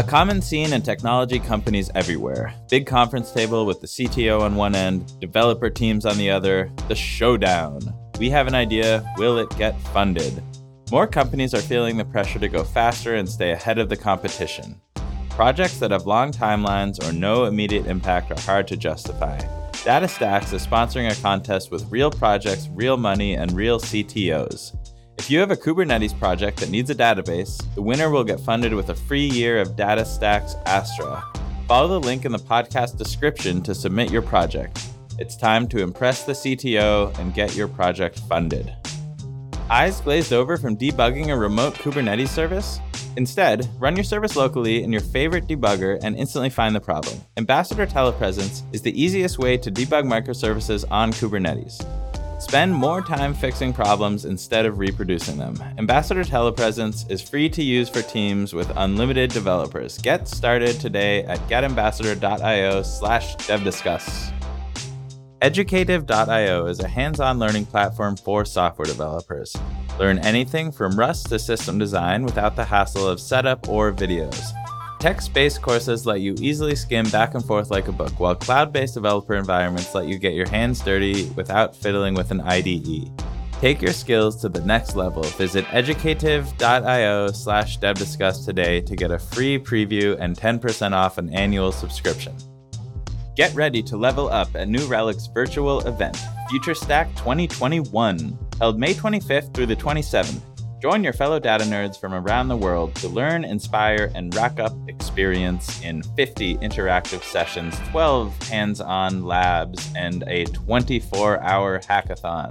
A common scene in technology companies everywhere. Big conference table with the CTO on one end, developer teams on the other, the showdown. We have an idea, will it get funded? More companies are feeling the pressure to go faster and stay ahead of the competition. Projects that have long timelines or no immediate impact are hard to justify. DataStax is sponsoring a contest with real projects, real money, and real CTOs. If you have a Kubernetes project that needs a database, the winner will get funded with a free year of DataStax Astra. Follow the link in the podcast description to submit your project. It's time to impress the CTO and get your project funded. Eyes glazed over from debugging a remote Kubernetes service? Instead, run your service locally in your favorite debugger and instantly find the problem. Ambassador Telepresence is the easiest way to debug microservices on Kubernetes. Spend more time fixing problems instead of reproducing them. Ambassador Telepresence is free to use for teams with unlimited developers. Get started today at getambassador.io slash devdiscuss. Educative.io is a hands-on learning platform for software developers. Learn anything from Rust to system design without the hassle of setup or videos. Text based courses let you easily skim back and forth like a book, while cloud based developer environments let you get your hands dirty without fiddling with an IDE. Take your skills to the next level. Visit educative.io slash devdiscuss today to get a free preview and 10% off an annual subscription. Get ready to level up at New Relic's virtual event, FutureStack 2021 held May 25th through the 27th. Join your fellow data nerds from around the world to learn, inspire, and rack up experience in 50 interactive sessions, 12 hands on labs, and a 24 hour hackathon.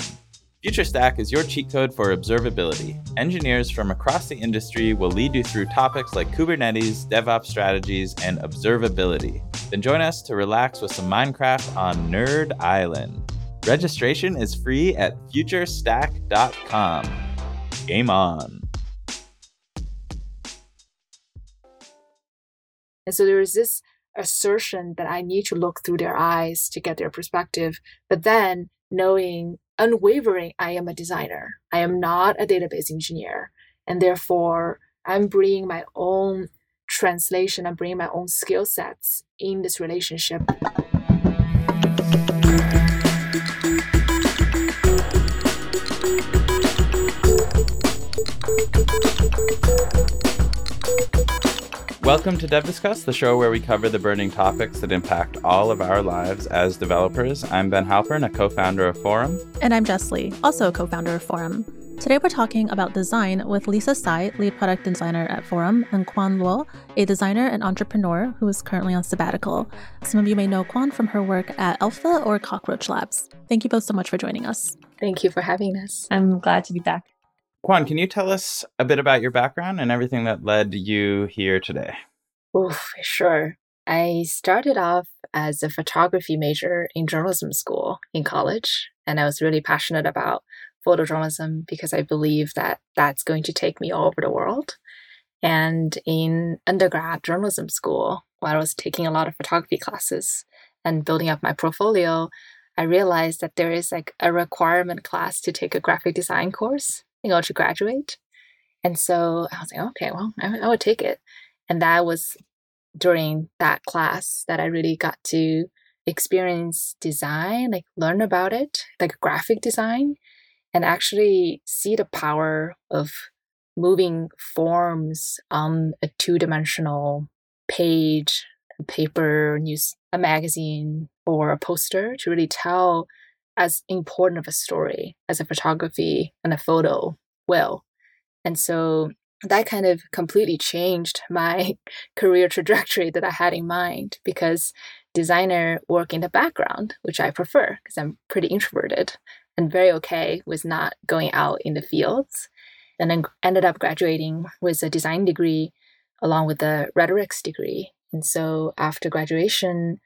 FutureStack is your cheat code for observability. Engineers from across the industry will lead you through topics like Kubernetes, DevOps strategies, and observability. Then join us to relax with some Minecraft on Nerd Island. Registration is free at futurestack.com. Game on. And so there is this assertion that I need to look through their eyes to get their perspective, but then knowing unwavering, I am a designer. I am not a database engineer. And therefore, I'm bringing my own translation, I'm bringing my own skill sets in this relationship. Welcome to Dev Discuss, the show where we cover the burning topics that impact all of our lives as developers. I'm Ben Halpern, a co founder of Forem. And I'm Jess Lee, also a co founder of Forem. Today we're talking about design with Lisa Sy, lead product designer at Forem, and Kuan Luo, a designer and entrepreneur who is currently on sabbatical. Some of you may know Kuan from her work at Elpha or Cockroach Labs. Thank you both so much for joining us. Thank you for having us. I'm glad to be back. Kuan, can you tell us a bit about your background and everything that led you here today? Oh, sure. I started off as a photography major in journalism school in college, and I was really passionate about photojournalism because I believe that that's going to take me all over the world. And in undergrad journalism school, while I was taking a lot of photography classes and building up my portfolio, I realized that there is like a requirement class to take a graphic design course in know, to graduate. And so I was like, okay, well, I, I would take it. And that was during that class that I really got to experience design, like learn about it, like graphic design, and actually see the power of moving forms on a two dimensional page, paper, news, a magazine, or a poster to really tell as important of a story as a photography and a photo will. And so that kind of completely changed my career trajectory that I had in mind because designer work in the background, which I prefer because I'm pretty introverted and very okay with not going out in the fields. And then ended up graduating with a design degree along with a rhetorics degree. And so after graduation,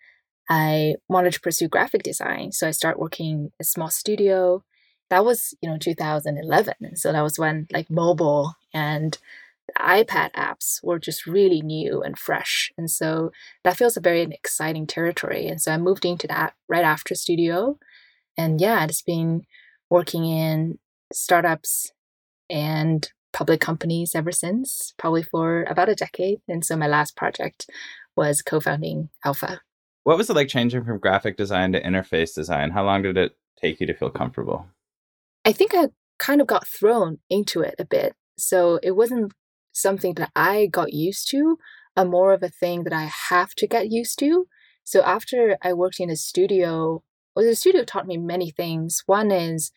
I wanted to pursue graphic design. So I started working a small studio. That was, you know, 2011. So that was when like mobile and iPad apps were just really new and fresh. And so that feels a very exciting territory. And so I moved into that right after studio. And yeah, it's been working in startups and public companies ever since, probably for about a decade. And so my last project was co founding Elpha. What was it like changing from graphic design to interface design? How long did it take you to feel comfortable? I think I kind of got thrown into it a bit. So it wasn't something that I got used to, a more of a thing that I have to get used to. So after I worked in a studio, well, the studio taught me many things. One is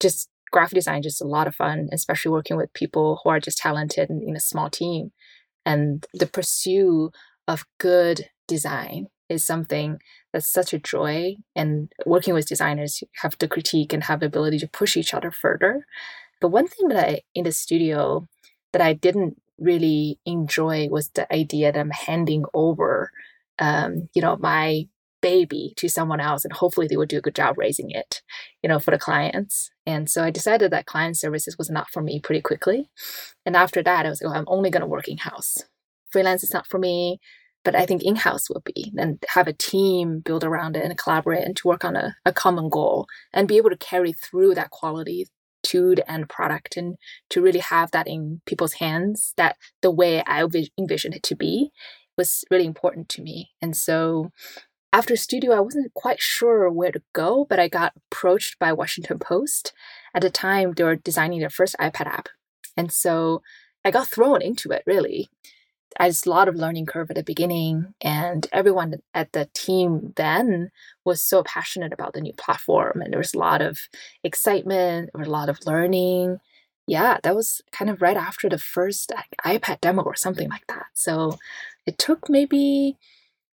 just graphic design, just a lot of fun, especially working with people who are just talented in a small team. And the pursuit of good design is something that's such a joy. And working with designers, you have to critique and have the ability to push each other further. But one thing that I, in the studio, that I didn't really enjoy was the idea that I'm handing over, um, you know, my baby to someone else and hopefully they would do a good job raising it, you know, for the clients. And so I decided that client services was not for me pretty quickly. And after that, I was like, oh, I'm only going to work in house. Freelance is not for me, but I think in house would be and have a team build around it and collaborate and to work on a, a common goal and be able to carry through that quality to the end product and to really have that in people's hands that the way I envisioned it to be was really important to me. And so after studio, I wasn't quite sure where to go, but I got approached by Washington Post. At the time, they were designing their first iPad app. And so I got thrown into it really. I had a lot of learning curve at the beginning, and everyone at the team then was so passionate about the new platform, and there was a lot of excitement, was a lot of learning. Yeah, that was kind of right after the first iPad demo or something like that. So it took maybe,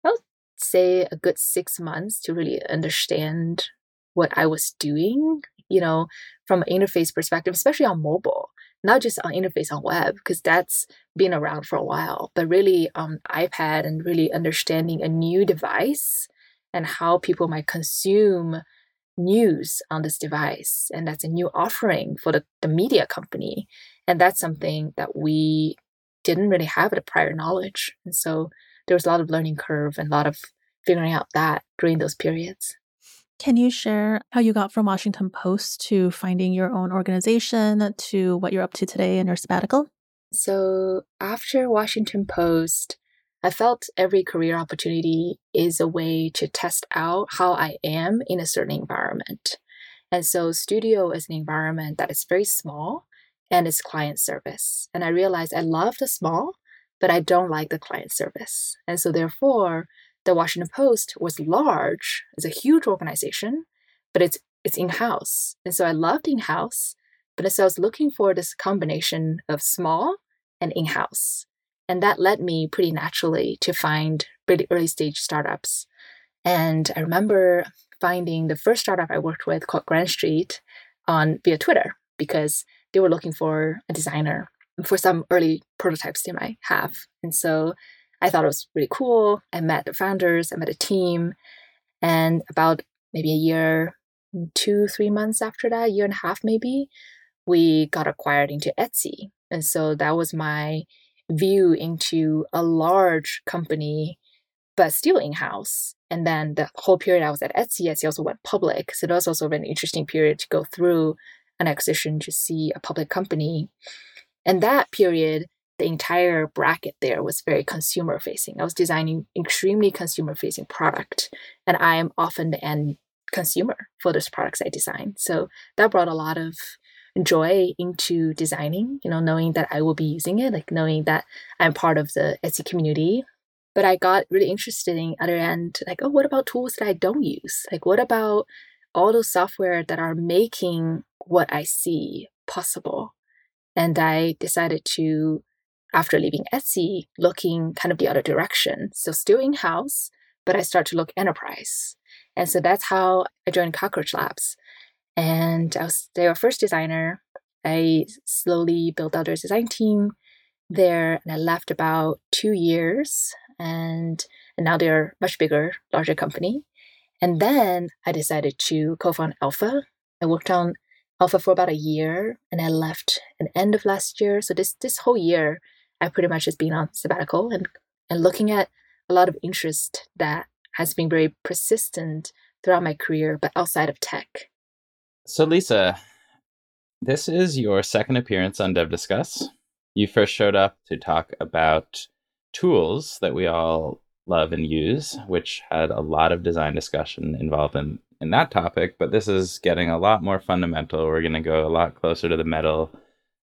I would say, a good six months to really understand what I was doing, you know, from an interface perspective, especially on mobile not just on interface on web because that's been around for a while but really on ipad and really understanding a new device and how people might consume news on this device and that's a new offering for the, the media company and that's something that we didn't really have the prior knowledge and so there was a lot of learning curve and a lot of figuring out that during those periods can you share how you got from Washington Post to finding your own organization to what you're up to today in your sabbatical? So, after Washington Post, I felt every career opportunity is a way to test out how I am in a certain environment. And so, studio is an environment that is very small and it's client service. And I realized I love the small, but I don't like the client service. And so, therefore, the Washington Post was large. It's a huge organization, but it's it's in-house. And so I loved in-house, but so I was looking for this combination of small and in-house. And that led me pretty naturally to find really early stage startups. And I remember finding the first startup I worked with called Grand Street on via Twitter because they were looking for a designer for some early prototypes they might have. And so I thought it was really cool. I met the founders, I met a team, and about maybe a year, two, three months after that, year and a half maybe, we got acquired into Etsy. And so that was my view into a large company, but still in house. And then the whole period I was at Etsy, Etsy also went public. So that was also an interesting period to go through an acquisition to see a public company. And that period, the entire bracket there was very consumer facing. I was designing extremely consumer facing product, and I am often the end consumer for those products I design. So that brought a lot of joy into designing, you know, knowing that I will be using it, like knowing that I'm part of the Etsy community. But I got really interested in other end, like, oh, what about tools that I don't use? Like, what about all those software that are making what I see possible? And I decided to after leaving Etsy, looking kind of the other direction. So still in house, but I start to look enterprise. And so that's how I joined Cockroach Labs. And I was their first designer. I slowly built out their design team there, and I left about two years. And, and now they're much bigger, larger company. And then I decided to co-found Elpha. I worked on Elpha for about a year, and I left at the end of last year. So this this whole year, I've pretty much just been on sabbatical and, and looking at a lot of interest that has been very persistent throughout my career, but outside of tech. So, Lisa, This is your second appearance on Dev Discuss. You first showed up to talk about tools that we all love and use, which had a lot of design discussion involved in, in that topic, but this is getting a lot more fundamental. We're going to go a lot closer to the metal.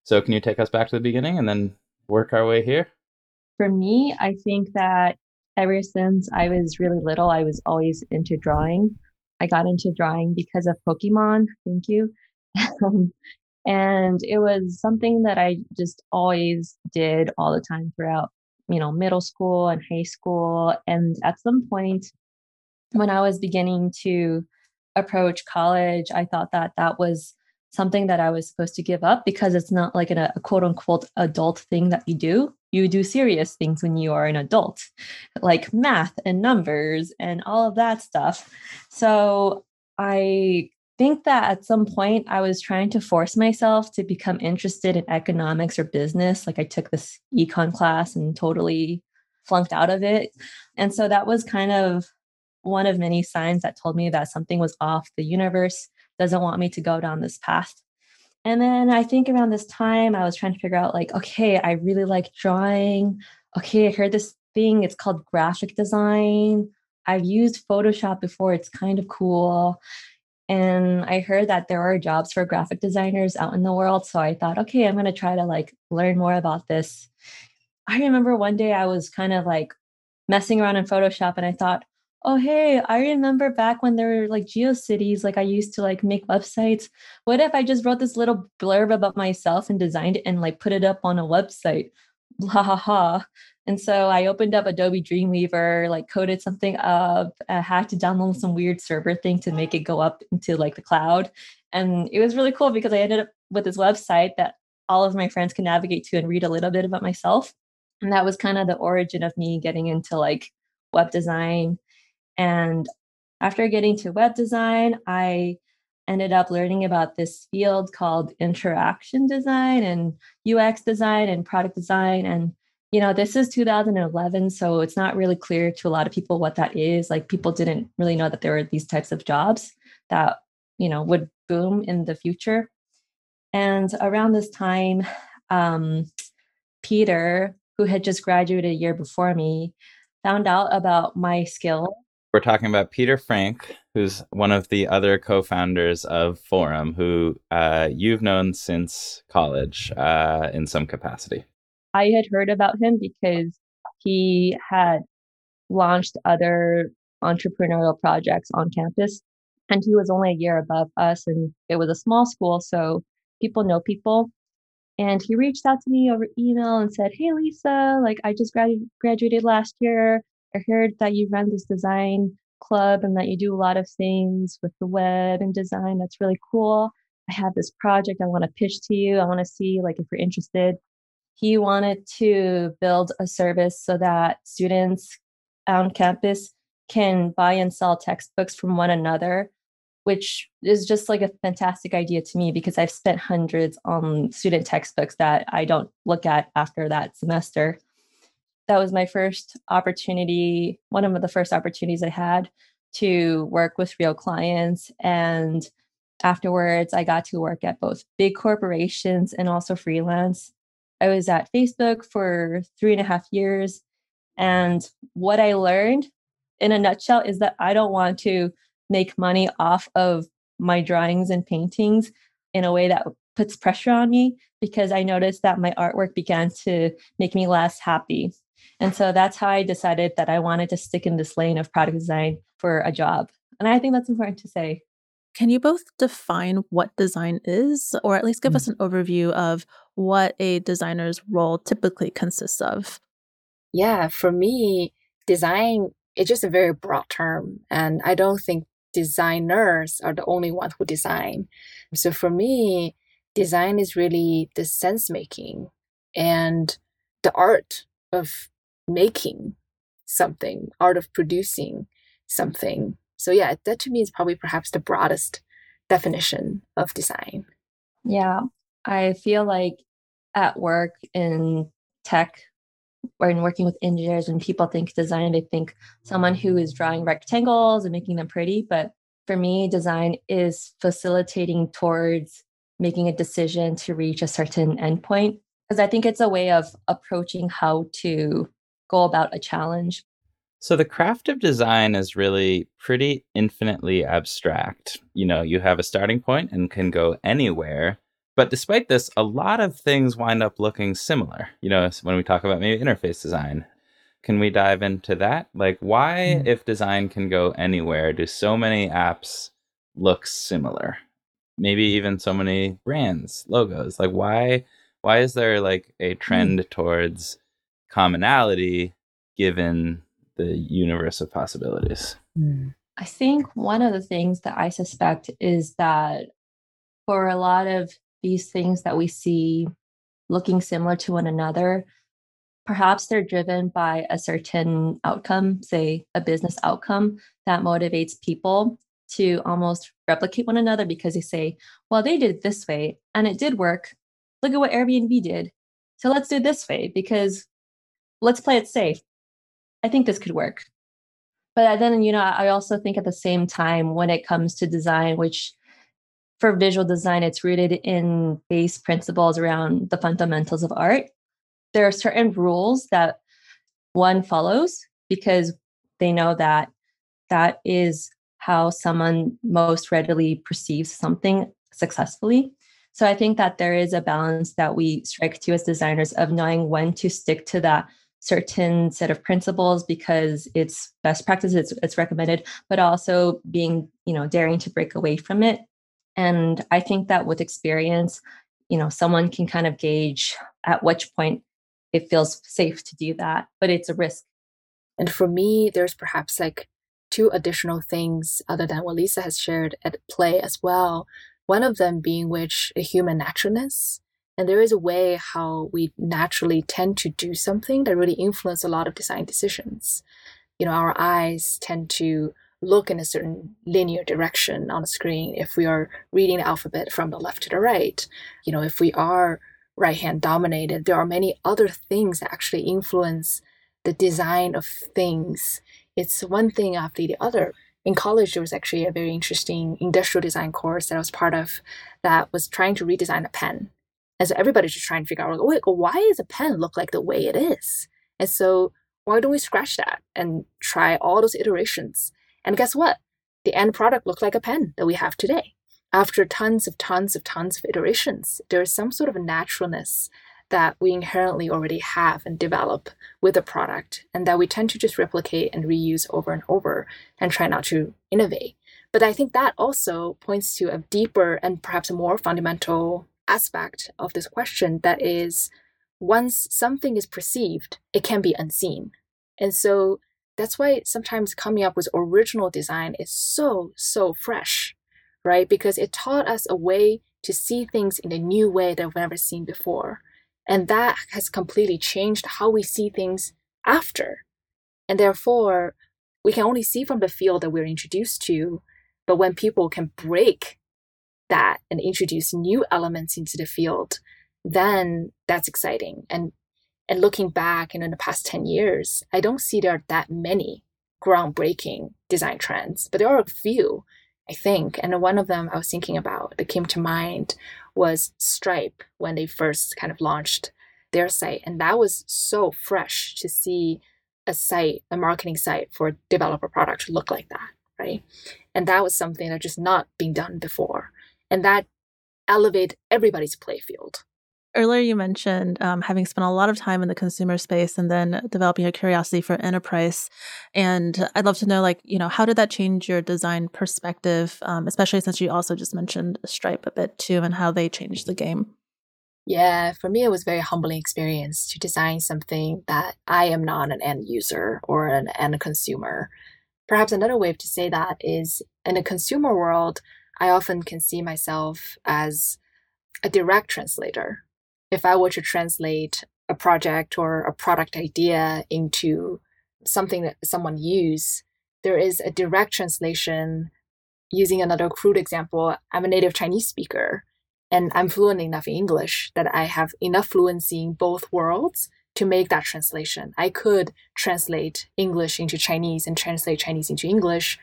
So, can you take us back to the beginning and then work our way here? For me, I think that ever since I was really little, I was always into drawing. I got into drawing because of Pokemon. Thank you. Um, and it was something that I just always did all the time throughout, you know, middle school and high school. And at some point, when I was beginning to approach college, I thought that that was something that I was supposed to give up because it's not like an, a quote unquote adult thing that you do. You do serious things when you are an adult, like math and numbers and all of that stuff. So I think that at some point I was trying to force myself to become interested in economics or business. Like I took this econ class and totally flunked out of it. And so that was kind of one of many signs that told me that something was off. The universe doesn't want me to go down this path. And then I think around this time, I was trying to figure out like, okay, I really like drawing. Okay, I heard this thing, it's called graphic design. I've used Photoshop before, it's kind of cool. And I heard that there are jobs for graphic designers out in the world. So I thought, okay, I'm going to try to like learn more about this. I remember one day I was kind of like messing around in Photoshop and I thought, oh, hey, I remember back when there were like GeoCities, like I used to like make websites. What if I just wrote this little blurb about myself and designed it and like put it up on a website? Blah, ha, ha. And so I opened up Adobe Dreamweaver, like coded something up. I had to download some weird server thing to make it go up into like the cloud. And it was really cool because I ended up with this website that all of my friends can navigate to and read a little bit about myself. And that was kind of the origin of me getting into like web design. And after getting to web design, I ended up learning about this field called interaction design and UX design and product design. And you know, this is 2011, so it's not really clear to a lot of people what that is. Like people didn't really know that there were these types of jobs that, you know, would boom in the future. And around this time, um, Peter, who had just graduated a year before me, found out about my skill. We're talking about Peter Frank, who's one of the other co-founders of Forem, who uh, you've known since college uh, in some capacity. I had heard about him because he had launched other entrepreneurial projects on campus. And he was only a year above us, and it was a small school, so people know people. And he reached out to me over email and said, Hey, Lisa, like I just gradu- graduated last year. I heard that you run this design club and that you do a lot of things with the web and design. That's really cool. I have this project I want to pitch to you. I want to see like if you're interested he wanted to build a service so that students on campus can buy and sell textbooks from one another which is just like a fantastic idea to me because I've spent hundreds on student textbooks that I don't look at after that semester. That was my first opportunity, one of the first opportunities I had to work with real clients. And afterwards, I got to work at both big corporations and also freelance. I was at Facebook for three and a half years. And what I learned in a nutshell is that I don't want to make money off of my drawings and paintings in a way that puts pressure on me because I noticed that my artwork began to make me less happy. And so that's how I decided that I wanted to stick in this lane of product design for a job. And I think that's important to say. Can you both define what design is, or at least give mm. us an overview of what a designer's role typically consists of? Yeah, for me, design is just a very broad term, and I don't think designers are the only ones who design. So for me, design is really the sense making and the art of making something, art of producing something so yeah, that to me is probably perhaps the broadest definition of design. Yeah, I feel like at work in tech or in working with engineers, when people think design, they think someone who is drawing rectangles and making them pretty. But for me, design is facilitating towards making a decision to reach a certain endpoint. Because I think it's a way of approaching how to go about a challenge. So the craft of design is really pretty infinitely abstract. You know, you have a starting point and can go anywhere. But despite this, a lot of things wind up looking similar. You know, when we talk about maybe interface design, can we dive into that? Like, why, mm. if design can go anywhere, do so many apps look similar? Maybe even so many brands, logos. Like, why? Why is there like a trend mm. towards commonality given the universe of possibilities? Mm. I think one of the things that I suspect is that for a lot of these things that we see looking similar to one another, perhaps they're driven by a certain outcome, say a business outcome that motivates people to almost replicate one another because they say, well, they did it this way and it did work. Look at what Airbnb did. So let's do this way because let's play it safe. I think this could work. But then, you know, I also think at the same time, when it comes to design, which for visual design, it's rooted in base principles around the fundamentals of art there are certain rules that one follows because they know that that is how someone most readily perceives something successfully. So I think that there is a balance that we strike to as designers of knowing when to stick to that certain set of principles because it's best practice, it's, it's recommended, but also being, you know, daring to break away from it. And I think that with experience, you know, someone can kind of gauge at which point it feels safe to do that, but it's a risk. And for me, there's perhaps like two additional things other than what Lisa has shared at play as well. One of them being which a human naturalness. And there is a way how we naturally tend to do something that really influence a lot of design decisions. You know, our eyes tend to look in a certain linear direction on a screen if we are reading the alphabet from the left to the right. You know, if we are right hand dominated, there are many other things that actually influence the design of things. It's one thing after the other. In college, there was actually a very interesting industrial design course that I was part of that was trying to redesign a pen. And so everybody's just trying to figure out, like, why does a pen look like the way it is? And so why don't we scratch that and try all those iterations? And guess what? The end product looked like a pen that we have today after tons of tons of tons of iterations, there is some sort of naturalness that we inherently already have and develop with a product, and that we tend to just replicate and reuse over and over and try not to innovate. But I think that also points to a deeper and perhaps more fundamental aspect of this question that is once something is perceived, it can be unseen. And so that's why sometimes coming up with original design is so, so fresh right? Because it taught us a way to see things in a new way that we've never seen before. And that has completely changed how we see things after. And therefore, we can only see from the field that we're introduced to. But when people can break that and introduce new elements into the field, then that's exciting. And and looking back in the past 10 years, I don't see there are that many groundbreaking design trends, but there are a few. I think. And one of them I was thinking about that came to mind was Stripe when they first kind of launched their site. And that was so fresh to see a site, a marketing site for developer product look like that, right? And that was something that just not been done before. And that elevate everybody's playfield Earlier, you mentioned um, having spent a lot of time in the consumer space and then developing a curiosity for enterprise. And I'd love to know, like, you know, how did that change your design perspective, um, especially since you also just mentioned Stripe a bit too, and how they changed the game? Yeah, for me, it was very humbling experience to design something that I am not an end user or an end consumer. Perhaps another way to say that is in a consumer world, I often can see myself as a direct translator if I were to translate a project or a product idea into something that someone use, there is a direct translation. Using another crude example, I'm a native Chinese speaker and I'm fluent enough in English that I have enough fluency in both worlds to make that translation. I could translate English into Chinese and translate Chinese into English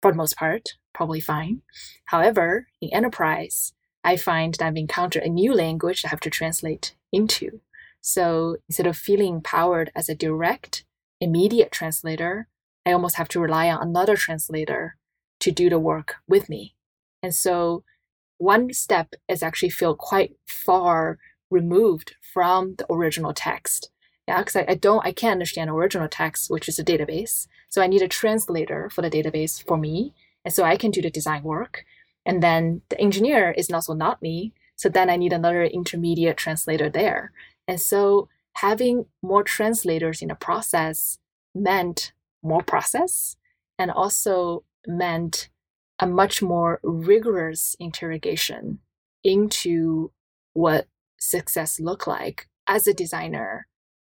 for the most part, probably fine. However, in enterprise, I find that I've encountered a new language I have to translate into. So instead of feeling empowered as a direct, immediate translator, I almost have to rely on another translator to do the work with me. And so one step is actually feel quite far removed from the original text. Yeah, because I, I don't, I can't understand original text, which is a database. So I need a translator for the database for me. And so I can do the design work. And then the engineer is also not me. So then I need another intermediate translator there. And so having more translators in the process meant more process and also meant a much more rigorous interrogation into what success looked like as a designer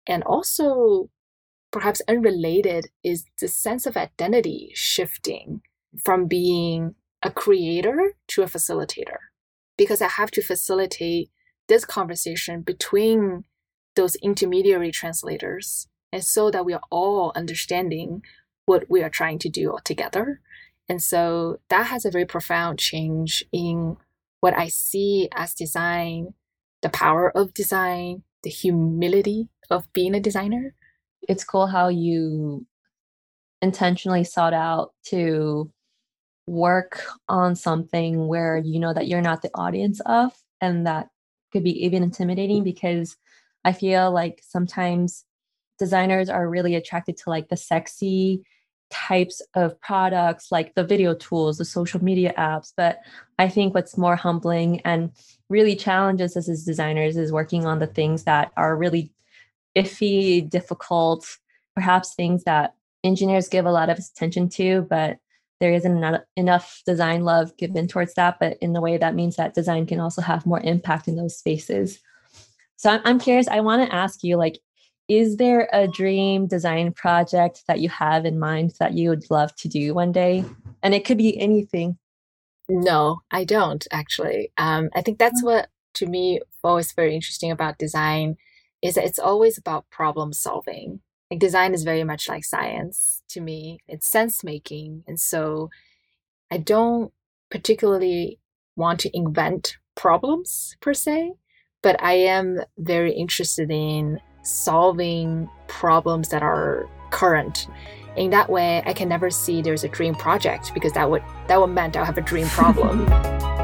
and also perhaps unrelated is the sense of identity shifting from being a creator to a facilitator. Because i have to facilitate this conversation between those intermediary translators and so that we are all understanding what we are trying to do all together. And so that has a very profound change in what i see as design the power of design the humility of being a designer. It's cool how you intentionally sought out to work on something where you know that you're not the audience of and that could be even intimidating because i feel like sometimes designers are really attracted to like the sexy types of products like the video tools the social media apps. But i think what's more humbling and really challenges us as designers is working on the things that are really iffy difficult perhaps things that engineers give a lot of attention to but there isn't enough design love given towards that but in the way that means that design can also have more impact in those spaces. So i'm curious i want to ask you like is there a dream design project that you have in mind that you would love to do one day? And it could be anything. No i don't actually. Um, i think that's what to me always very interesting about design is that it's always about problem solving like design is very much like science to me. It's sense making. And so I don't particularly want to invent problems per se, but I am very interested in solving problems that are current. In that way, I can never see there's a dream project because that would that would meant I'll have a dream problem.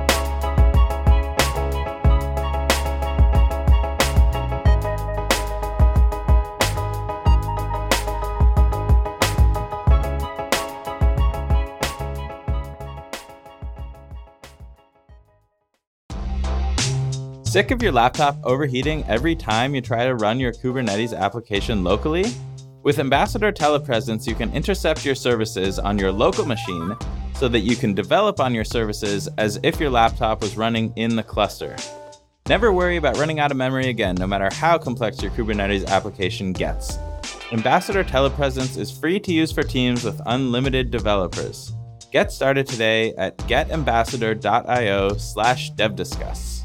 Sick of your laptop overheating every time you try to run your Kubernetes application locally? With Ambassador Telepresence, you can intercept your services on your local machine so that you can develop on your services as if your laptop was running in the cluster. Never worry about running out of memory again, no matter how complex your Kubernetes application gets. Ambassador Telepresence is free to use for teams with unlimited developers. Get started today at getambassador.io slash devdiscuss.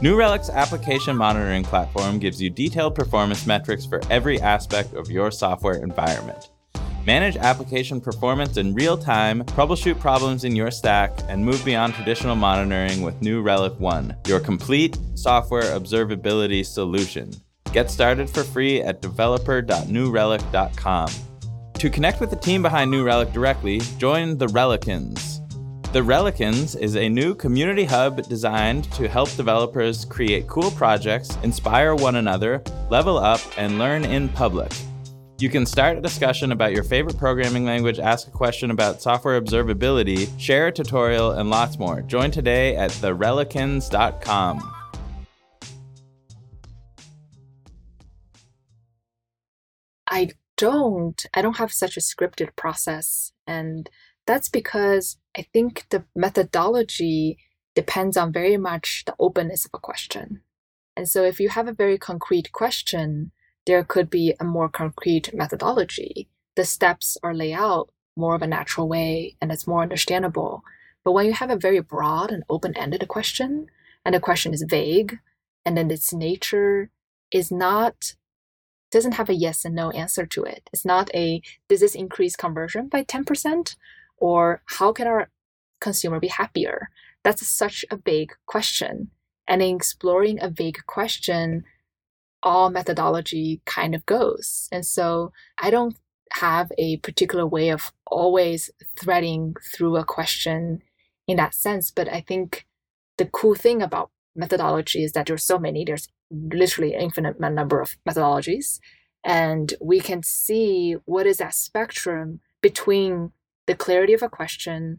New Relic's application monitoring platform gives you detailed performance metrics for every aspect of your software environment. Manage application performance in real time, troubleshoot problems in your stack, and move beyond traditional monitoring with New Relic One, your complete software observability solution. Get started for free at developer.newrelic.com. To connect with the team behind New Relic directly, join the Relicans. The Relicans is a new community hub designed to help developers create cool projects, inspire one another, level up, and learn in public. You can start a discussion about your favorite programming language, ask a question about software observability, share a tutorial, and lots more. Join today at therelicans.com. I don't. I don't have such a scripted process. And that's because I think the methodology depends on very much the openness of a question. And so if you have a very concrete question, there could be a more concrete methodology. The steps are laid out more of a natural way and it's more understandable. But when you have a very broad and open ended question, and the question is vague, and then its nature is not doesn't have a yes and no answer to it. It's not a does this increase conversion by 10%? Or how can our consumer be happier that's such a big question. And in exploring a big question, all methodology kind of goes. And so I don't have a particular way of always threading through a question in that sense. But I think the cool thing about methodology is that there's so many, there's literally infinite number of methodologies. And we can see what is that spectrum between the clarity of a question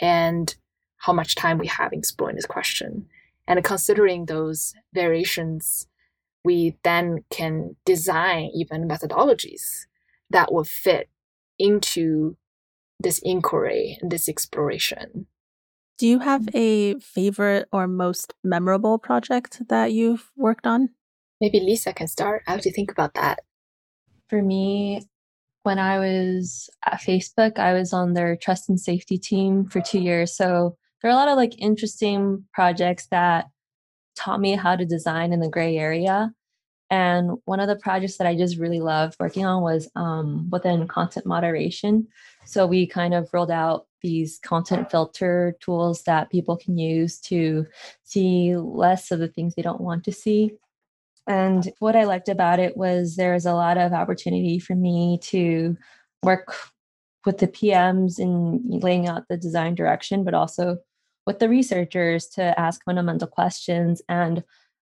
and how much time we have exploring this question. And considering those variations, we then can design even methodologies that will fit into this inquiry and this exploration. Do you have a favorite or most memorable project that you've worked on? Maybe Lisa can start. I have to think about that. For me, when I was at Facebook, I was on their trust and safety team for two years. So there are a lot of like interesting projects that taught me how to design in the gray area. And one of the projects that I just really loved working on was um, within content moderation. So we kind of rolled out these content filter tools that people can use to see less of the things they don't want to see. And what I liked about it was there was a lot of opportunity for me to work with the PMs in laying out the design direction, but also with the researchers to ask fundamental questions. And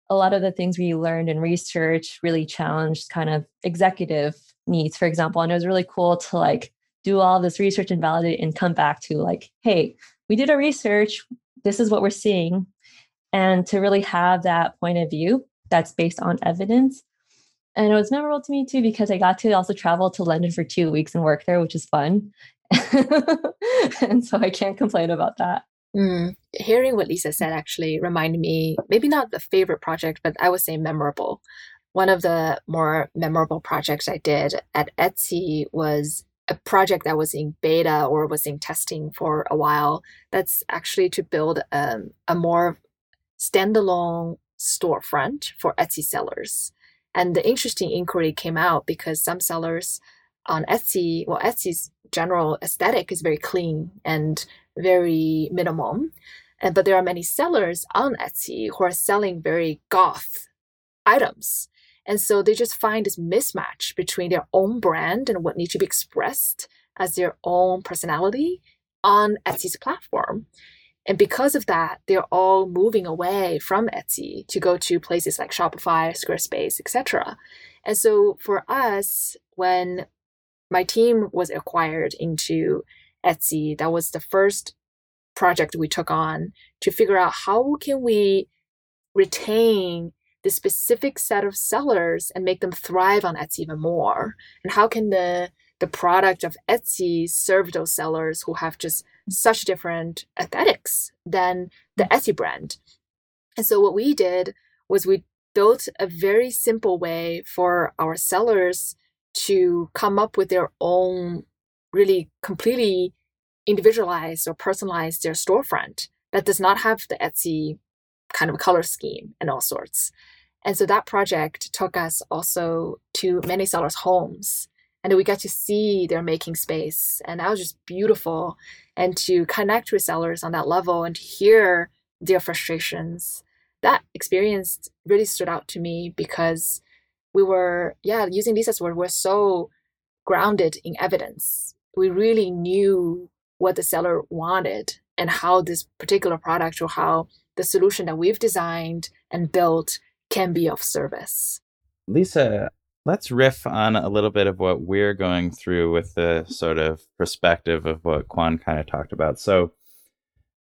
a lot of the things we learned in research really challenged kind of executive needs, for example. And it was really cool to like do all this research and validate and come back to like, hey, we did a research, this is what we're seeing. And to really have that point of view that's based on evidence. And it was memorable to me too because I got to also travel to London for two weeks and work there, which is fun. and so I can't complain about that. Mm. Hearing what Lisa said actually reminded me, maybe not the favorite project, but I would say memorable. One of the more memorable projects I did at Etsy was a project that was in beta or was in testing for a while. That's actually to build um, a more standalone storefront for Etsy sellers. And the interesting inquiry came out because some sellers on Etsy, well, Etsy's general aesthetic is very clean and very minimum. And but there are many sellers on Etsy who are selling very goth items. And so they just find this mismatch between their own brand and what needs to be expressed as their own personality on Etsy's platform. And because of that, they're all moving away from Etsy to go to places like Shopify, Squarespace, etc. And so for us, when my team was acquired into Etsy, that was the first project we took on to figure out how can we retain the specific set of sellers and make them thrive on Etsy even more? And how can the the product of Etsy serve those sellers who have just such different aesthetics than the mm. Etsy brand? And so what we did was we built a very simple way for our sellers to come up with their own really completely individualized or personalized their storefront that does not have the Etsy kind of color scheme and all sorts. And so that project took us also to many sellers' homes. And we got to see their making space. And that was just beautiful. And to connect with sellers on that level and to hear their frustrations. That experience really stood out to me because we were, yeah, using Lisa's word, we're so grounded in evidence. We really knew what the seller wanted and how this particular product or how the solution that we've designed and built can be of service. Lisa, let's riff on a little bit of what we're going through with the sort of perspective of what Kuan kind of talked about. So,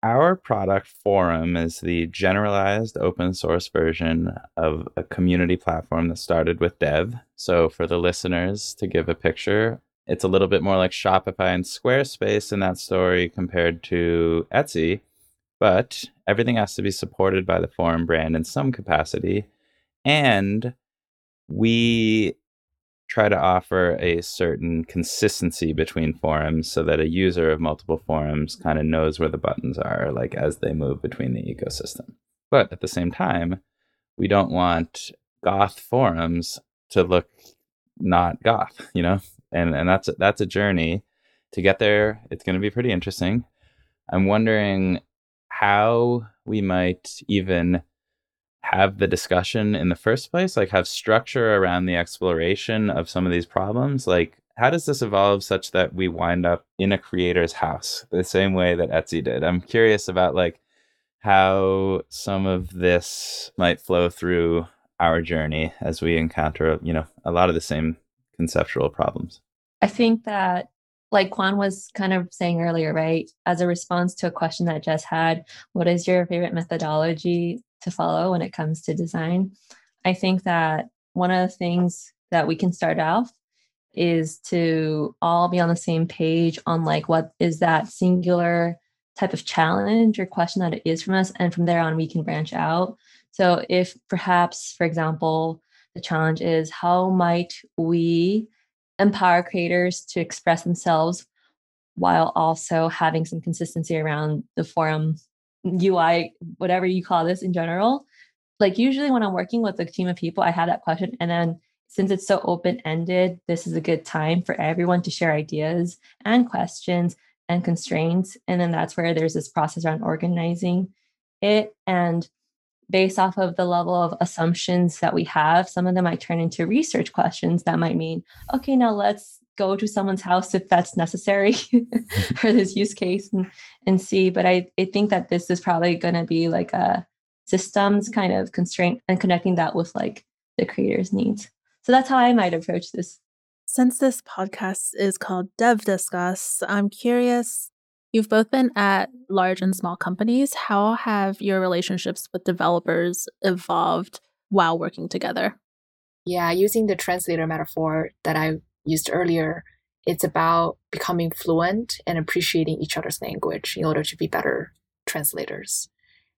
our product Forem is the generalized open source version of a community platform that started with Dev. So, for the listeners to give a picture, it's a little bit more like Shopify and Squarespace in that story compared to Etsy, but everything has to be supported by the Forem brand in some capacity. And we try to offer a certain consistency between forums so that a user of multiple forums kind of knows where the buttons are, like as they move between the ecosystem. But at the same time, we don't want goth forums to look not goth, you know? and and that's a, that's a journey to get there. It's going to be pretty interesting. I'm wondering how we might even have the discussion in the first place, like have structure around the exploration of some of these problems. Like, how does this evolve such that we wind up in a creator's house the same way that Etsy did? I'm curious about like how some of this might flow through our journey as we encounter, you know, a lot of the same conceptual problems. I think that like Kuan was kind of saying earlier, right? As a response to a question that Jess had, what is your favorite methodology to follow when it comes to design? I think that one of the things that we can start off is to all be on the same page on like what is that singular type of challenge or question that it is from us and from there on we can branch out so if perhaps for example the challenge is how might we empower creators to express themselves while also having some consistency around the Forem UI, whatever you call this in general. Like usually when I'm working with a team of people, I have that question. And then since it's so open ended, this is a good time for everyone to share ideas and questions and constraints. And then that's where there's this process around organizing it. And based off of the level of assumptions that we have, some of them might turn into research questions that might mean, okay, now let's go to someone's house if that's necessary for this use case and, and see. But I, I think that this is probably going to be like a systems kind of constraint and connecting that with like the creator's needs. So that's how I might approach this. Since this podcast is called Dev Discuss, I'm curious You've both been at large and small companies. How have your relationships with developers evolved while working together? Yeah, using the translator metaphor that I used earlier, it's about becoming fluent and appreciating each other's language in order to be better translators.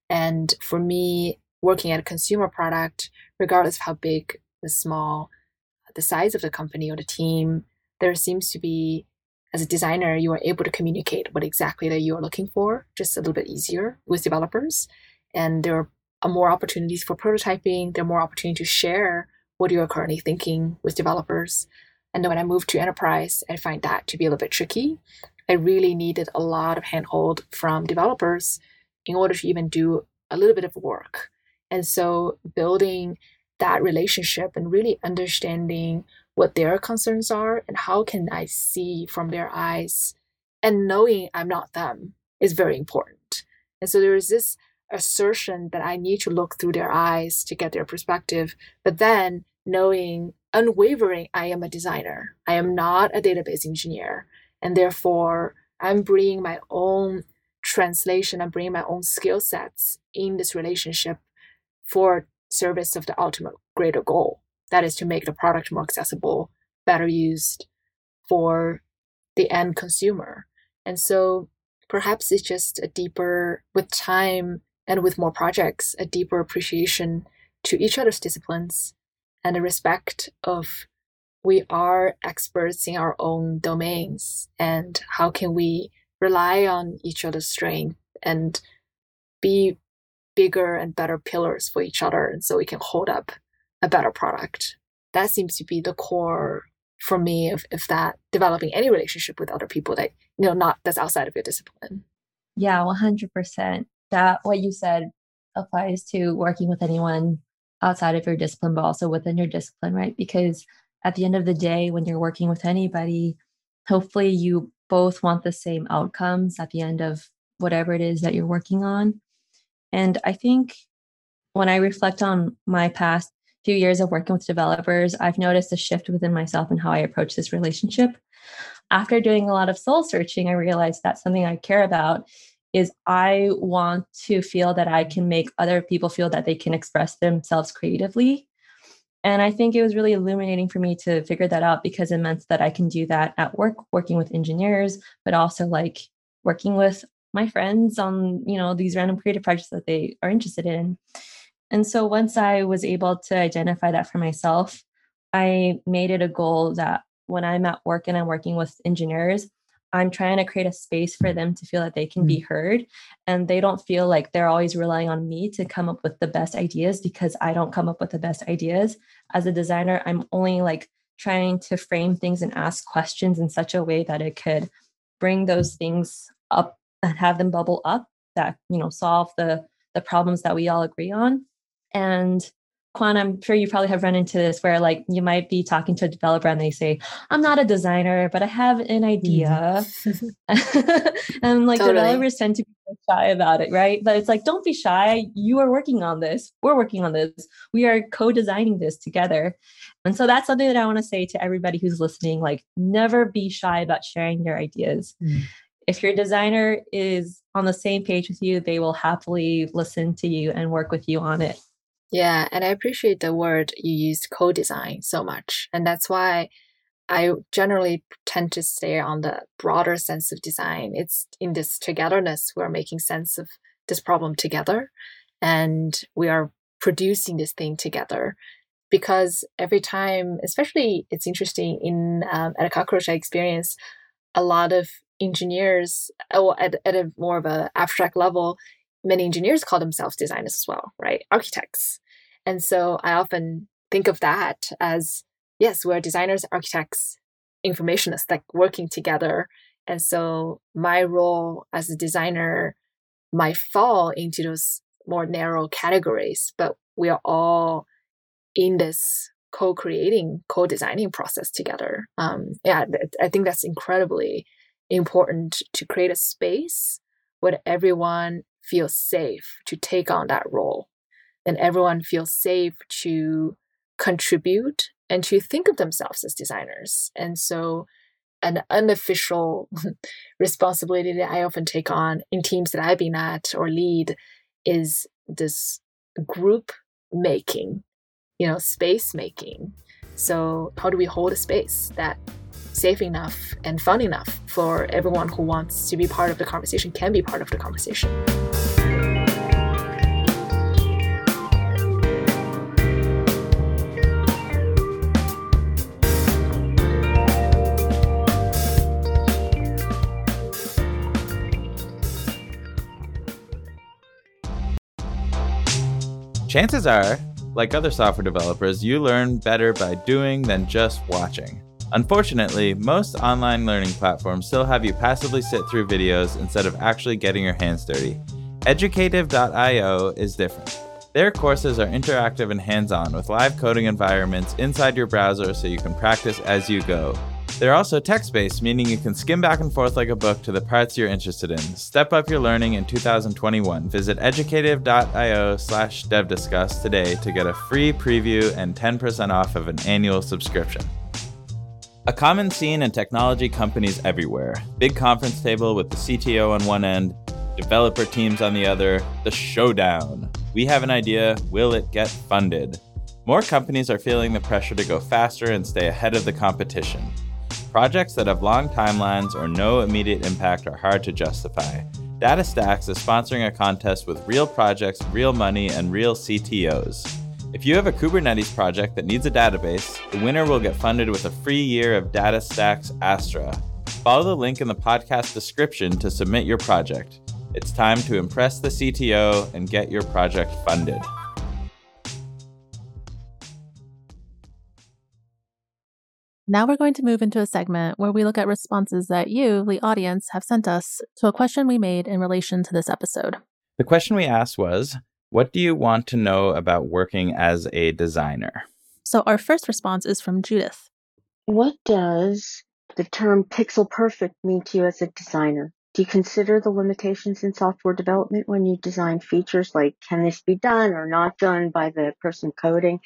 And for me, working at a consumer product, regardless of how big the small, the size of the company or the team, there seems to be as a designer, you are able to communicate what exactly that you are looking for just a little bit easier with developers. And there are uh, more opportunities for prototyping. There are more opportunities to share what you are currently thinking with developers. And then when I moved to enterprise, I find that to be a little bit tricky. I really needed a lot of handhold from developers in order to even do a little bit of work. And so building that relationship and really understanding what their concerns are and how can I see from their eyes and knowing I'm not them is very important. And so there is this assertion that I need to look through their eyes to get their perspective, but then knowing unwavering I am a designer. I am not a database engineer. And therefore, I'm bringing my own translation, I'm bringing my own skill sets in this relationship for service of the ultimate greater goal. That is to make the product more accessible, better used for the end consumer. And so perhaps it's just a deeper, with time and with more projects, a deeper appreciation to each other's disciplines and a respect of we are experts in our own domains and how can we rely on each other's strength and be bigger and better pillars for each other and so we can hold up a better product. That seems to be the core for me of, of that developing any relationship with other people that, you know, not that's outside of your discipline. Yeah, 100%. That what you said applies to working with anyone outside of your discipline, but also within your discipline, right? Because at the end of the day, when you're working with anybody, hopefully you both want the same outcomes at the end of whatever it is that you're working on. And I think when I reflect on my past few years of working with developers, I've noticed a shift within myself and how I approach this relationship. After doing a lot of soul searching, I realized that something I care about is I want to feel that I can make other people feel that they can express themselves creatively. And I think it was really illuminating for me to figure that out because it meant that I can do that at work, working with engineers, but also like working with my friends on, you know, these random creative projects that they are interested in. And so once I was able to identify that for myself, I made it a goal that when I'm at work and I'm working with engineers, I'm trying to create a space for them to feel that they can be mm. heard and they don't feel like they're always relying on me to come up with the best ideas because I don't come up with the best ideas. As a designer, I'm only like trying to frame things and ask questions in such a way that it could bring those things up and have them bubble up that you know solve the the problems that we all agree on and Kuan, I'm sure you probably have run into this where like you might be talking to a developer and they say, I'm not a designer, but I have an idea. Mm. and like totally. developers tend to be shy about it, right? But it's like, don't be shy. You are working on this. We're working on this. We are co-designing this together. And so that's something that I want to say to everybody who's listening. Like, never be shy about sharing your ideas. Mm. If your designer is on the same page with you, they will happily listen to you and work with you on it. Yeah, and I appreciate the word you used co design so much. And that's why I generally tend to stay on the broader sense of design. It's in this togetherness, we're making sense of this problem together and we are producing this thing together. Because every time, especially it's interesting in um, at a Cockroach, I experience a lot of engineers, oh, at, at a more of a abstract level, many engineers call themselves designers as well, right? Architects. And so I often think of that as yes, we're designers, architects, informationists, like working together. And so my role as a designer might fall into those more narrow categories, but we are all in this co-creating, co-designing process together. Um, yeah, I think that's incredibly important to create a space where everyone feels safe to take on that role and everyone feels safe to contribute and to think of themselves as designers. And so, an unofficial responsibility that I often take on in teams that I've been at or lead is this group making, you know, space making. So, how do we hold a space that safe enough and fun enough for everyone who wants to be part of the conversation can be part of the conversation? Chances are, like other software developers, you learn better by doing than just watching. Unfortunately, most online learning platforms still have you passively sit through videos instead of actually getting your hands dirty. Educative.io is different. Their courses are interactive and hands on with live coding environments inside your browser so you can practice as you go. They're also text based, meaning you can skim back and forth like a book to the parts you're interested in. Step up your learning in 2021. Visit educative.io slash devdiscuss today to get a free preview and 10% off of an annual subscription. A common scene in technology companies everywhere big conference table with the CTO on one end, developer teams on the other, the showdown. We have an idea, will it get funded? More companies are feeling the pressure to go faster and stay ahead of the competition. Projects that have long timelines or no immediate impact are hard to justify. DataStax is sponsoring a contest with real projects, real money, and real CTOs. If you have a Kubernetes project that needs a database, the winner will get funded with a free year of DataStax Astra. Follow the link in the podcast description to submit your project. It's time to impress the CTO and get your project funded. Now we're going to move into a segment where we look at responses that you, the audience, have sent us to a question we made in relation to this episode. The question we asked was What do you want to know about working as a designer? So our first response is from Judith. What does the term pixel perfect mean to you as a designer? Do you consider the limitations in software development when you design features like can this be done or not done by the person coding?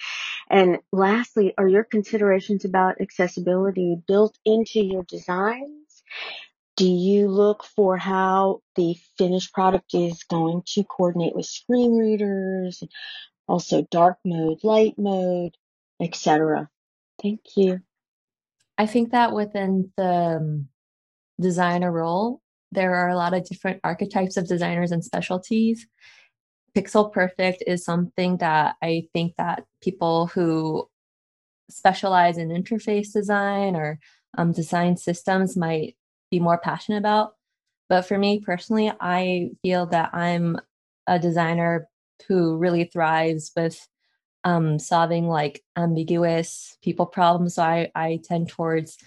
And lastly, are your considerations about accessibility built into your designs? Do you look for how the finished product is going to coordinate with screen readers, also dark mode, light mode, etc.? Thank you. I think that within the um, designer role, there are a lot of different archetypes of designers and specialties. Pixel perfect is something that I think that people who specialize in interface design or um, design systems might be more passionate about. But for me personally, I feel that I'm a designer who really thrives with um, solving like ambiguous people problems. So I, I tend towards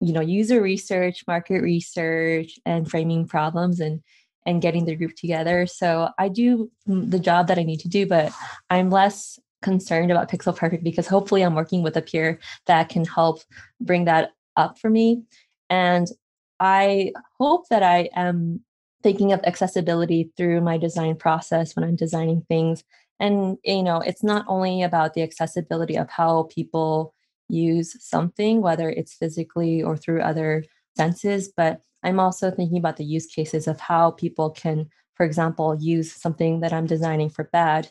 you know user research market research and framing problems and and getting the group together. So I do the job that I need to do, but I'm less concerned about Pixel Perfect because hopefully I'm working with a peer that can help bring that up for me. And I hope that I am thinking of accessibility through my design process when I'm designing things. And, you know, it's not only about the accessibility of how people use something, whether it's physically or through other senses, but I'm also thinking about the use cases of how people can, for example, use something that I'm designing for bad.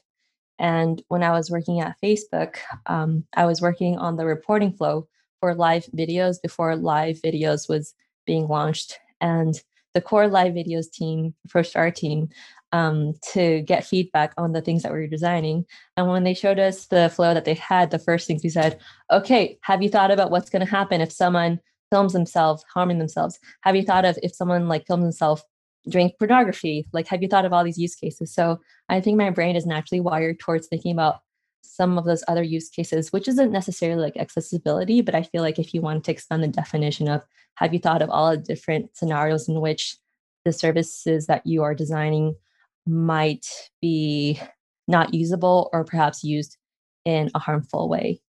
And when I was working at Facebook, um, I was working on the reporting flow for live videos before live videos was being launched. And the core live videos team approached our team um, to get feedback on the things that we were designing. And when they showed us the flow that they had, the first things we said, okay, have you thought about what's going to happen if someone films themselves harming themselves? Have you thought of if someone like films themselves drink pornography? Like, have you thought of all these use cases? So I think my brain is naturally wired towards thinking about some of those other use cases, which isn't necessarily like accessibility, but I feel like if you want to expand the definition of have you thought of all the different scenarios in which the services that you are designing might be not usable or perhaps used in a harmful way?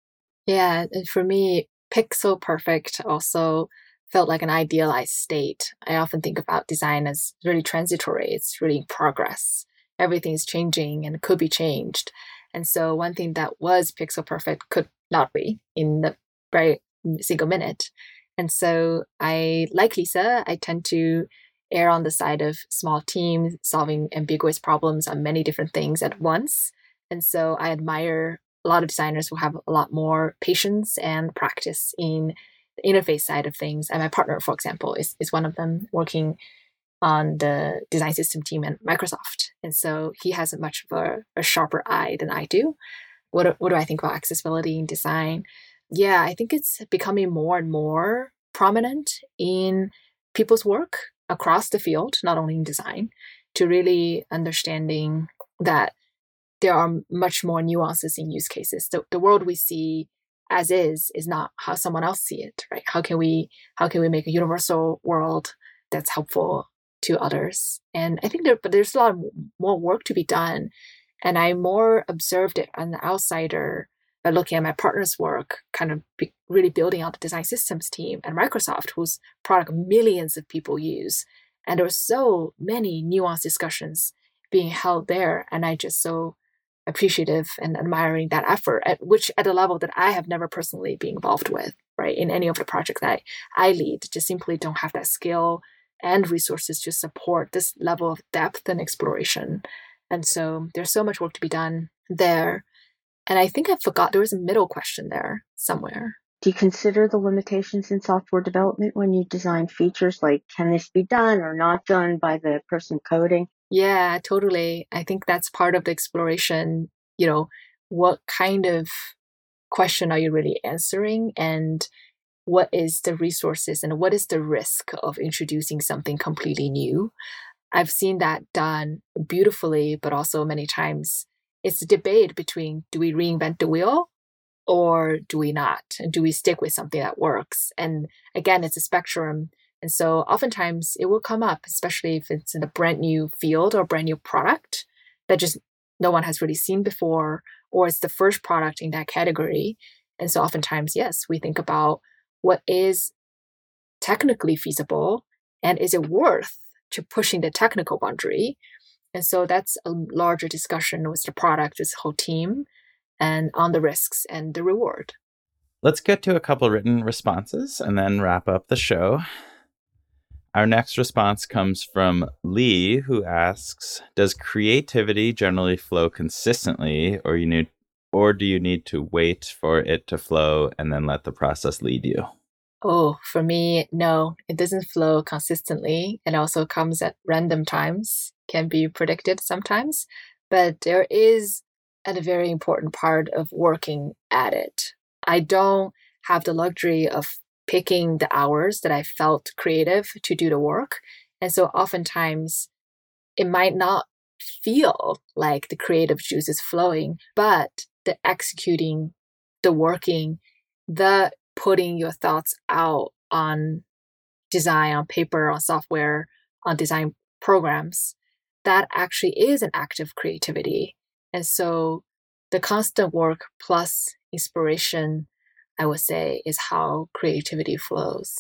Yeah, for me, Pixel Perfect also felt like an idealized state. I often think about design as really transitory, it's really progress. Everything is changing and could be changed. And so, one thing that was pixel perfect could not be in the very single minute. And so I, like Lisa, I tend to err on the side of small teams solving ambiguous problems on many different things at once. And so I admire a lot of designers who have a lot more patience and practice in the interface side of things. And my partner, for example, is, is one of them working on the design system team at Microsoft. And so he has a much of a, a sharper eye than I do. What, what do I think about accessibility in design? yeah, I think it's becoming more and more prominent in people's work across the field, not only in design, to really understanding that there are much more nuances in use cases. The, the world we see as is is not how someone else see it, right? How can we how can we make a universal world that's helpful to others? And I think there, but there's a lot more work to be done. And I more observed it on the outsider by looking at my partner's work, kind of be really building out the design systems team at Microsoft, whose product millions of people use. And there were so many nuanced discussions being held there. And I just so appreciative and admiring that effort, at which at a level that I have never personally been involved with, right? In any of the projects that I, I lead, just simply don't have that skill and resources to support this level of depth and exploration. And so there's so much work to be done there. And I think I forgot there was a middle question there somewhere. Do you consider the limitations in software development when you design features like can this be done or not done by the person coding? Yeah, totally. I think that's part of the exploration. You know, what kind of question are you really answering? And what is the resources and what is the risk of introducing something completely new? I've seen that done beautifully, but also many times it's a debate between do we reinvent the wheel or do we not? And do we stick with something that works? And again, it's a spectrum. And so oftentimes it will come up, especially if it's in a brand new field or brand new product that just no one has really seen before, or it's the first product in that category. And so oftentimes, yes, we think about what is technically feasible and is it worth to pushing the technical boundary and so that's a larger discussion with the product, this whole team, and on the risks and the reward. Let's get to a couple written responses and then wrap up the show. Our next response comes from Lee, who asks Does creativity generally flow consistently, or, you need, or do you need to wait for it to flow and then let the process lead you? Oh, for me, no, it doesn't flow consistently. It also comes at random times, can be predicted sometimes, but there is a very important part of working at it. I don't have the luxury of picking the hours that I felt creative to do the work. And so oftentimes it might not feel like the creative juice is flowing, but the executing, the working, the putting your thoughts out on design, on paper, on software, on design programs, that actually is an act of creativity. And so the constant work plus inspiration, I would say, is how creativity flows.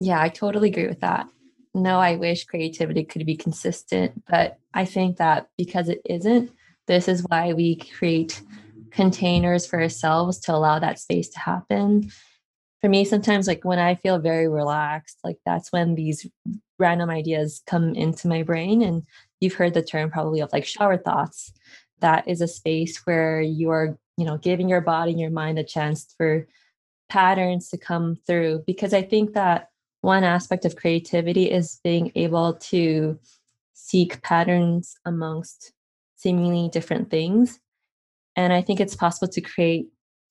Yeah, I totally agree with that. No, I wish creativity could be consistent, but I think that because it isn't, this is why we create containers for ourselves to allow that space to happen. For me, sometimes, like when I feel very relaxed, like that's when these random ideas come into my brain. And you've heard the term probably of like shower thoughts. That is a space where you are, you know, giving your body and your mind a chance for patterns to come through. Because I think that one aspect of creativity is being able to seek patterns amongst seemingly different things. And I think it's possible to create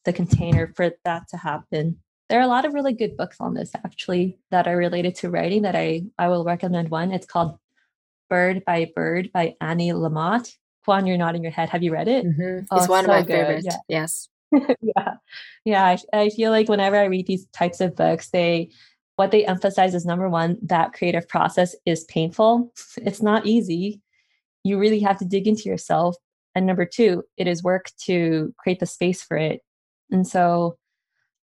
the container for that to happen. There are a lot of really good books on this actually that are related to writing that I, I will recommend one. It's called Bird by Bird by Annie Lamott. Kuan, you're nodding your head. Have you read it? Mm-hmm. Oh, it's one so of my good. favorites. Yeah. Yes. yeah. Yeah. I, I feel like whenever I read these types of books, they what they emphasize is number one, that creative process is painful. It's not easy. You really have to dig into yourself. And number two, it is work to create the space for it. And so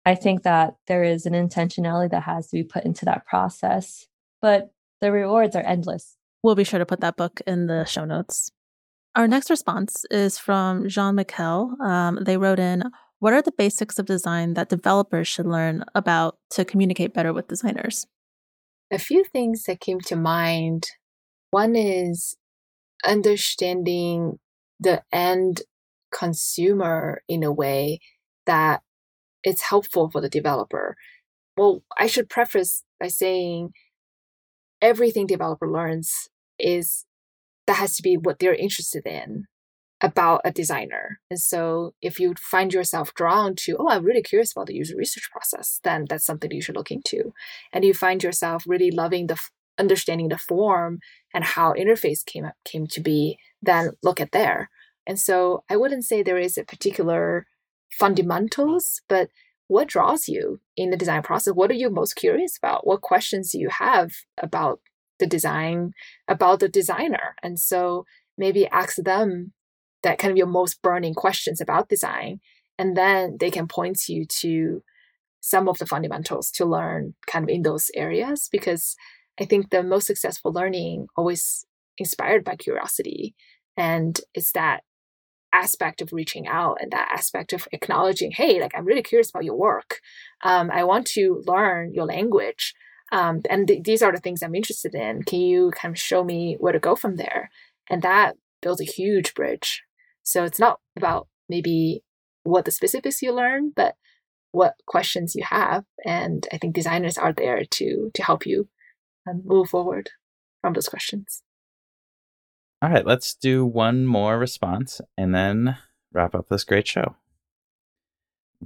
I think that there is an intentionality that has to be put into that process, but the rewards are endless. We'll be sure to put that book in the show notes. Our next response is from Jean Miquel. Um, they wrote in, what are the basics of design that developers should learn about to communicate better with designers? A few things that came to mind. One is understanding the end consumer in a way that it's helpful for the developer. Well, I should preface by saying everything developer learns is that has to be what they're interested in about a designer. And so if you find yourself drawn to, oh, I'm really curious about the user research process, then that's something you should look into. And you find yourself really loving the understanding the form and how interface came up, came to be, then look at there. And so I wouldn't say there is a particular fundamentals, but what draws you in the design process? What are you most curious about? What questions do you have about the design, about the designer? And so maybe ask them that kind of your most burning questions about design. And then they can point you to some of the fundamentals to learn kind of in those areas because I think the most successful learning always inspired by curiosity. And it's that aspect of reaching out and that aspect of acknowledging, hey, like I'm really curious about your work. Um, I want to learn your language. Um, and th- these are the things I'm interested in. Can you kind of show me where to go from there? And that builds a huge bridge so it's not about maybe what the specifics you learn, but what questions you have. And I think designers are there to to help you um, move forward from those questions. All right, let's do one more response and then wrap up this great show.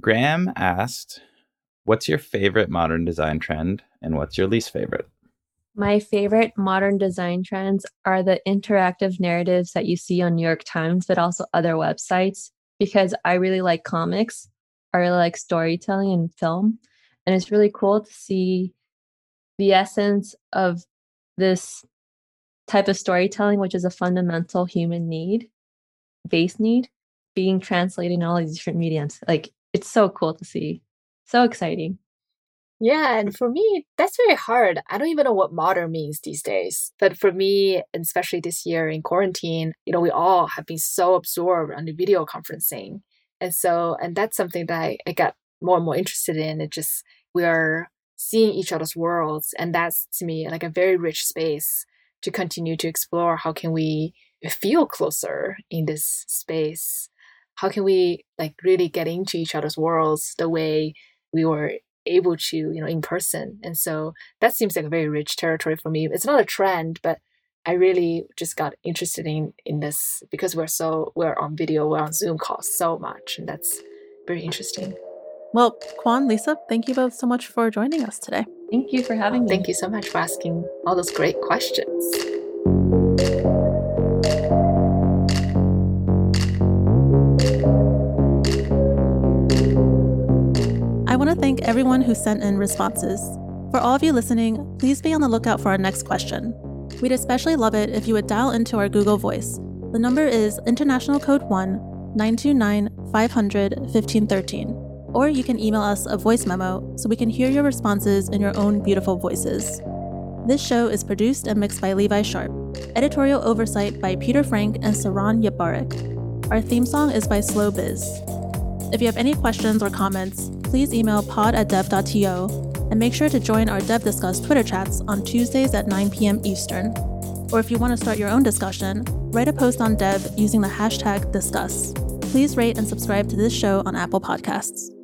Graham asked, What's your favorite modern design trend and what's your least favorite? My favorite modern design trends are the interactive narratives that you see on New York Times, but also other websites, because I really like comics. I really like storytelling and film. And it's really cool to see the essence of this type of storytelling, which is a fundamental human need, base need, being translated in all these different mediums. Like it's so cool to see. So exciting. Yeah, and for me, that's very hard. I don't even know what modern means these days. But for me, especially this year in quarantine, you know, we all have been so absorbed on the video conferencing. And so, and that's something that I, I got more and more interested in. It just, we are seeing each other's worlds. And that's to me like a very rich space to continue to explore. How can we feel closer in this space? How can we like really get into each other's worlds the way we were able to, you know, in person. And so that seems like a very rich territory for me. It's not a trend, but I really just got interested in in this because we're so we're on video, we're on Zoom calls so much, and that's very interesting. Well, Kuan, Lisa, thank you both so much for joining us today. Thank you for having me. Thank you so much for asking all those great questions. I want to thank everyone who sent in responses. For all of you listening, please be on the lookout for our next question. We'd especially love it if you would dial into our Google Voice. The number is international code 1 929 500 1513. Or you can email us a voice memo so we can hear your responses in your own beautiful voices. This show is produced and mixed by Levi Sharp. Editorial oversight by Peter Frank and Saron Yitbarek. Our theme song is by Slow Biz. If you have any questions or comments, please email pod at dev.to and make sure to join our Dev Discuss Twitter chats on Tuesdays at 9 p.m. Eastern. Or if you want to start your own discussion, write a post on Dev using the hashtag Discuss. Please rate and subscribe to this show on Apple Podcasts.